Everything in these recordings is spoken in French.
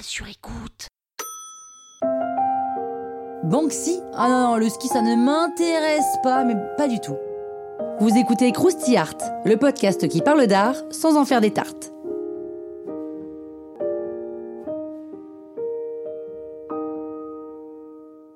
sur écoute. Banksy? Ah non, non, le ski, ça ne m'intéresse pas, mais pas du tout. Vous écoutez Krusty Art, le podcast qui parle d'art sans en faire des tartes.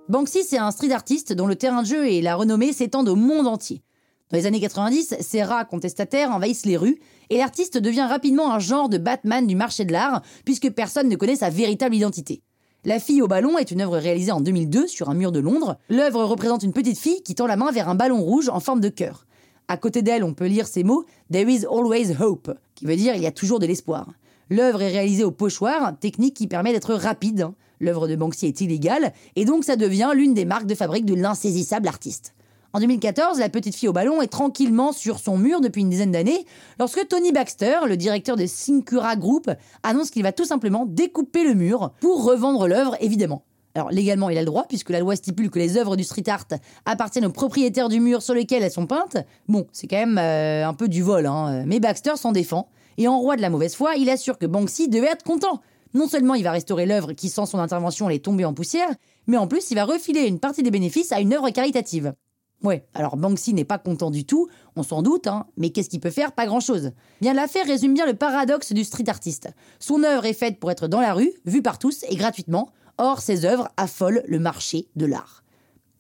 Banksy, c'est un street artiste dont le terrain de jeu et la renommée s'étendent au monde entier. Dans les années 90, ces rats contestataires envahissent les rues et l'artiste devient rapidement un genre de Batman du marché de l'art puisque personne ne connaît sa véritable identité. La fille au ballon est une œuvre réalisée en 2002 sur un mur de Londres. L'œuvre représente une petite fille qui tend la main vers un ballon rouge en forme de cœur. À côté d'elle, on peut lire ces mots There is always hope, qui veut dire il y a toujours de l'espoir. L'œuvre est réalisée au pochoir, technique qui permet d'être rapide. Hein. L'œuvre de Banksy est illégale et donc ça devient l'une des marques de fabrique de l'insaisissable artiste. En 2014, la petite fille au ballon est tranquillement sur son mur depuis une dizaine d'années lorsque Tony Baxter, le directeur de Syncura Group, annonce qu'il va tout simplement découper le mur pour revendre l'œuvre, évidemment. Alors légalement, il a le droit, puisque la loi stipule que les œuvres du street art appartiennent aux propriétaires du mur sur lequel elles sont peintes. Bon, c'est quand même euh, un peu du vol, hein. mais Baxter s'en défend. Et en roi de la mauvaise foi, il assure que Banksy devait être content. Non seulement il va restaurer l'œuvre qui, sans son intervention, allait tomber en poussière, mais en plus il va refiler une partie des bénéfices à une œuvre caritative. Ouais, alors Banksy n'est pas content du tout, on s'en doute, hein, mais qu'est-ce qu'il peut faire? Pas grand-chose. Bien l'affaire résume bien le paradoxe du street artiste. Son œuvre est faite pour être dans la rue, vue par tous et gratuitement, or ses œuvres affolent le marché de l'art.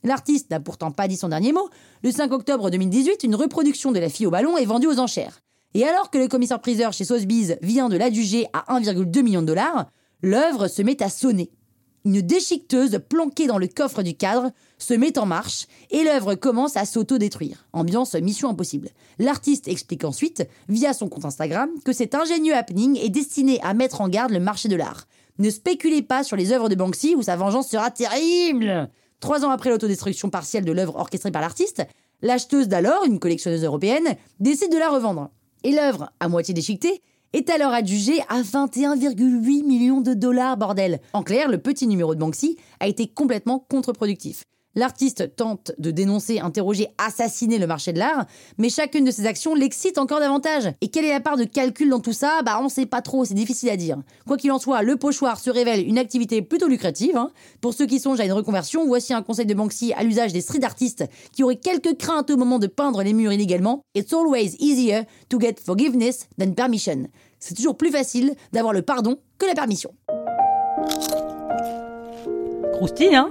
L'artiste n'a pourtant pas dit son dernier mot. Le 5 octobre 2018, une reproduction de La fille au ballon est vendue aux enchères. Et alors que le commissaire-priseur chez Sotheby's vient de l'adjuger à 1,2 million de dollars, l'œuvre se met à sonner une déchiqueteuse planquée dans le coffre du cadre se met en marche et l'œuvre commence à s'auto-détruire. Ambiance mission impossible. L'artiste explique ensuite, via son compte Instagram, que cet ingénieux happening est destiné à mettre en garde le marché de l'art. Ne spéculez pas sur les œuvres de Banksy ou sa vengeance sera terrible Trois ans après l'autodestruction partielle de l'œuvre orchestrée par l'artiste, l'acheteuse d'alors, une collectionneuse européenne, décide de la revendre. Et l'œuvre, à moitié déchiquetée, est alors adjugé à 21,8 millions de dollars, bordel. En clair, le petit numéro de Banksy a été complètement contre-productif. L'artiste tente de dénoncer, interroger, assassiner le marché de l'art, mais chacune de ses actions l'excite encore davantage. Et quelle est la part de calcul dans tout ça? Bah on sait pas trop, c'est difficile à dire. Quoi qu'il en soit, le pochoir se révèle une activité plutôt lucrative. Hein. Pour ceux qui songent à une reconversion, voici un conseil de Banksy à l'usage des street artistes qui auraient quelques craintes au moment de peindre les murs illégalement. It's always easier to get forgiveness than permission. C'est toujours plus facile d'avoir le pardon que la permission. Croustille, hein?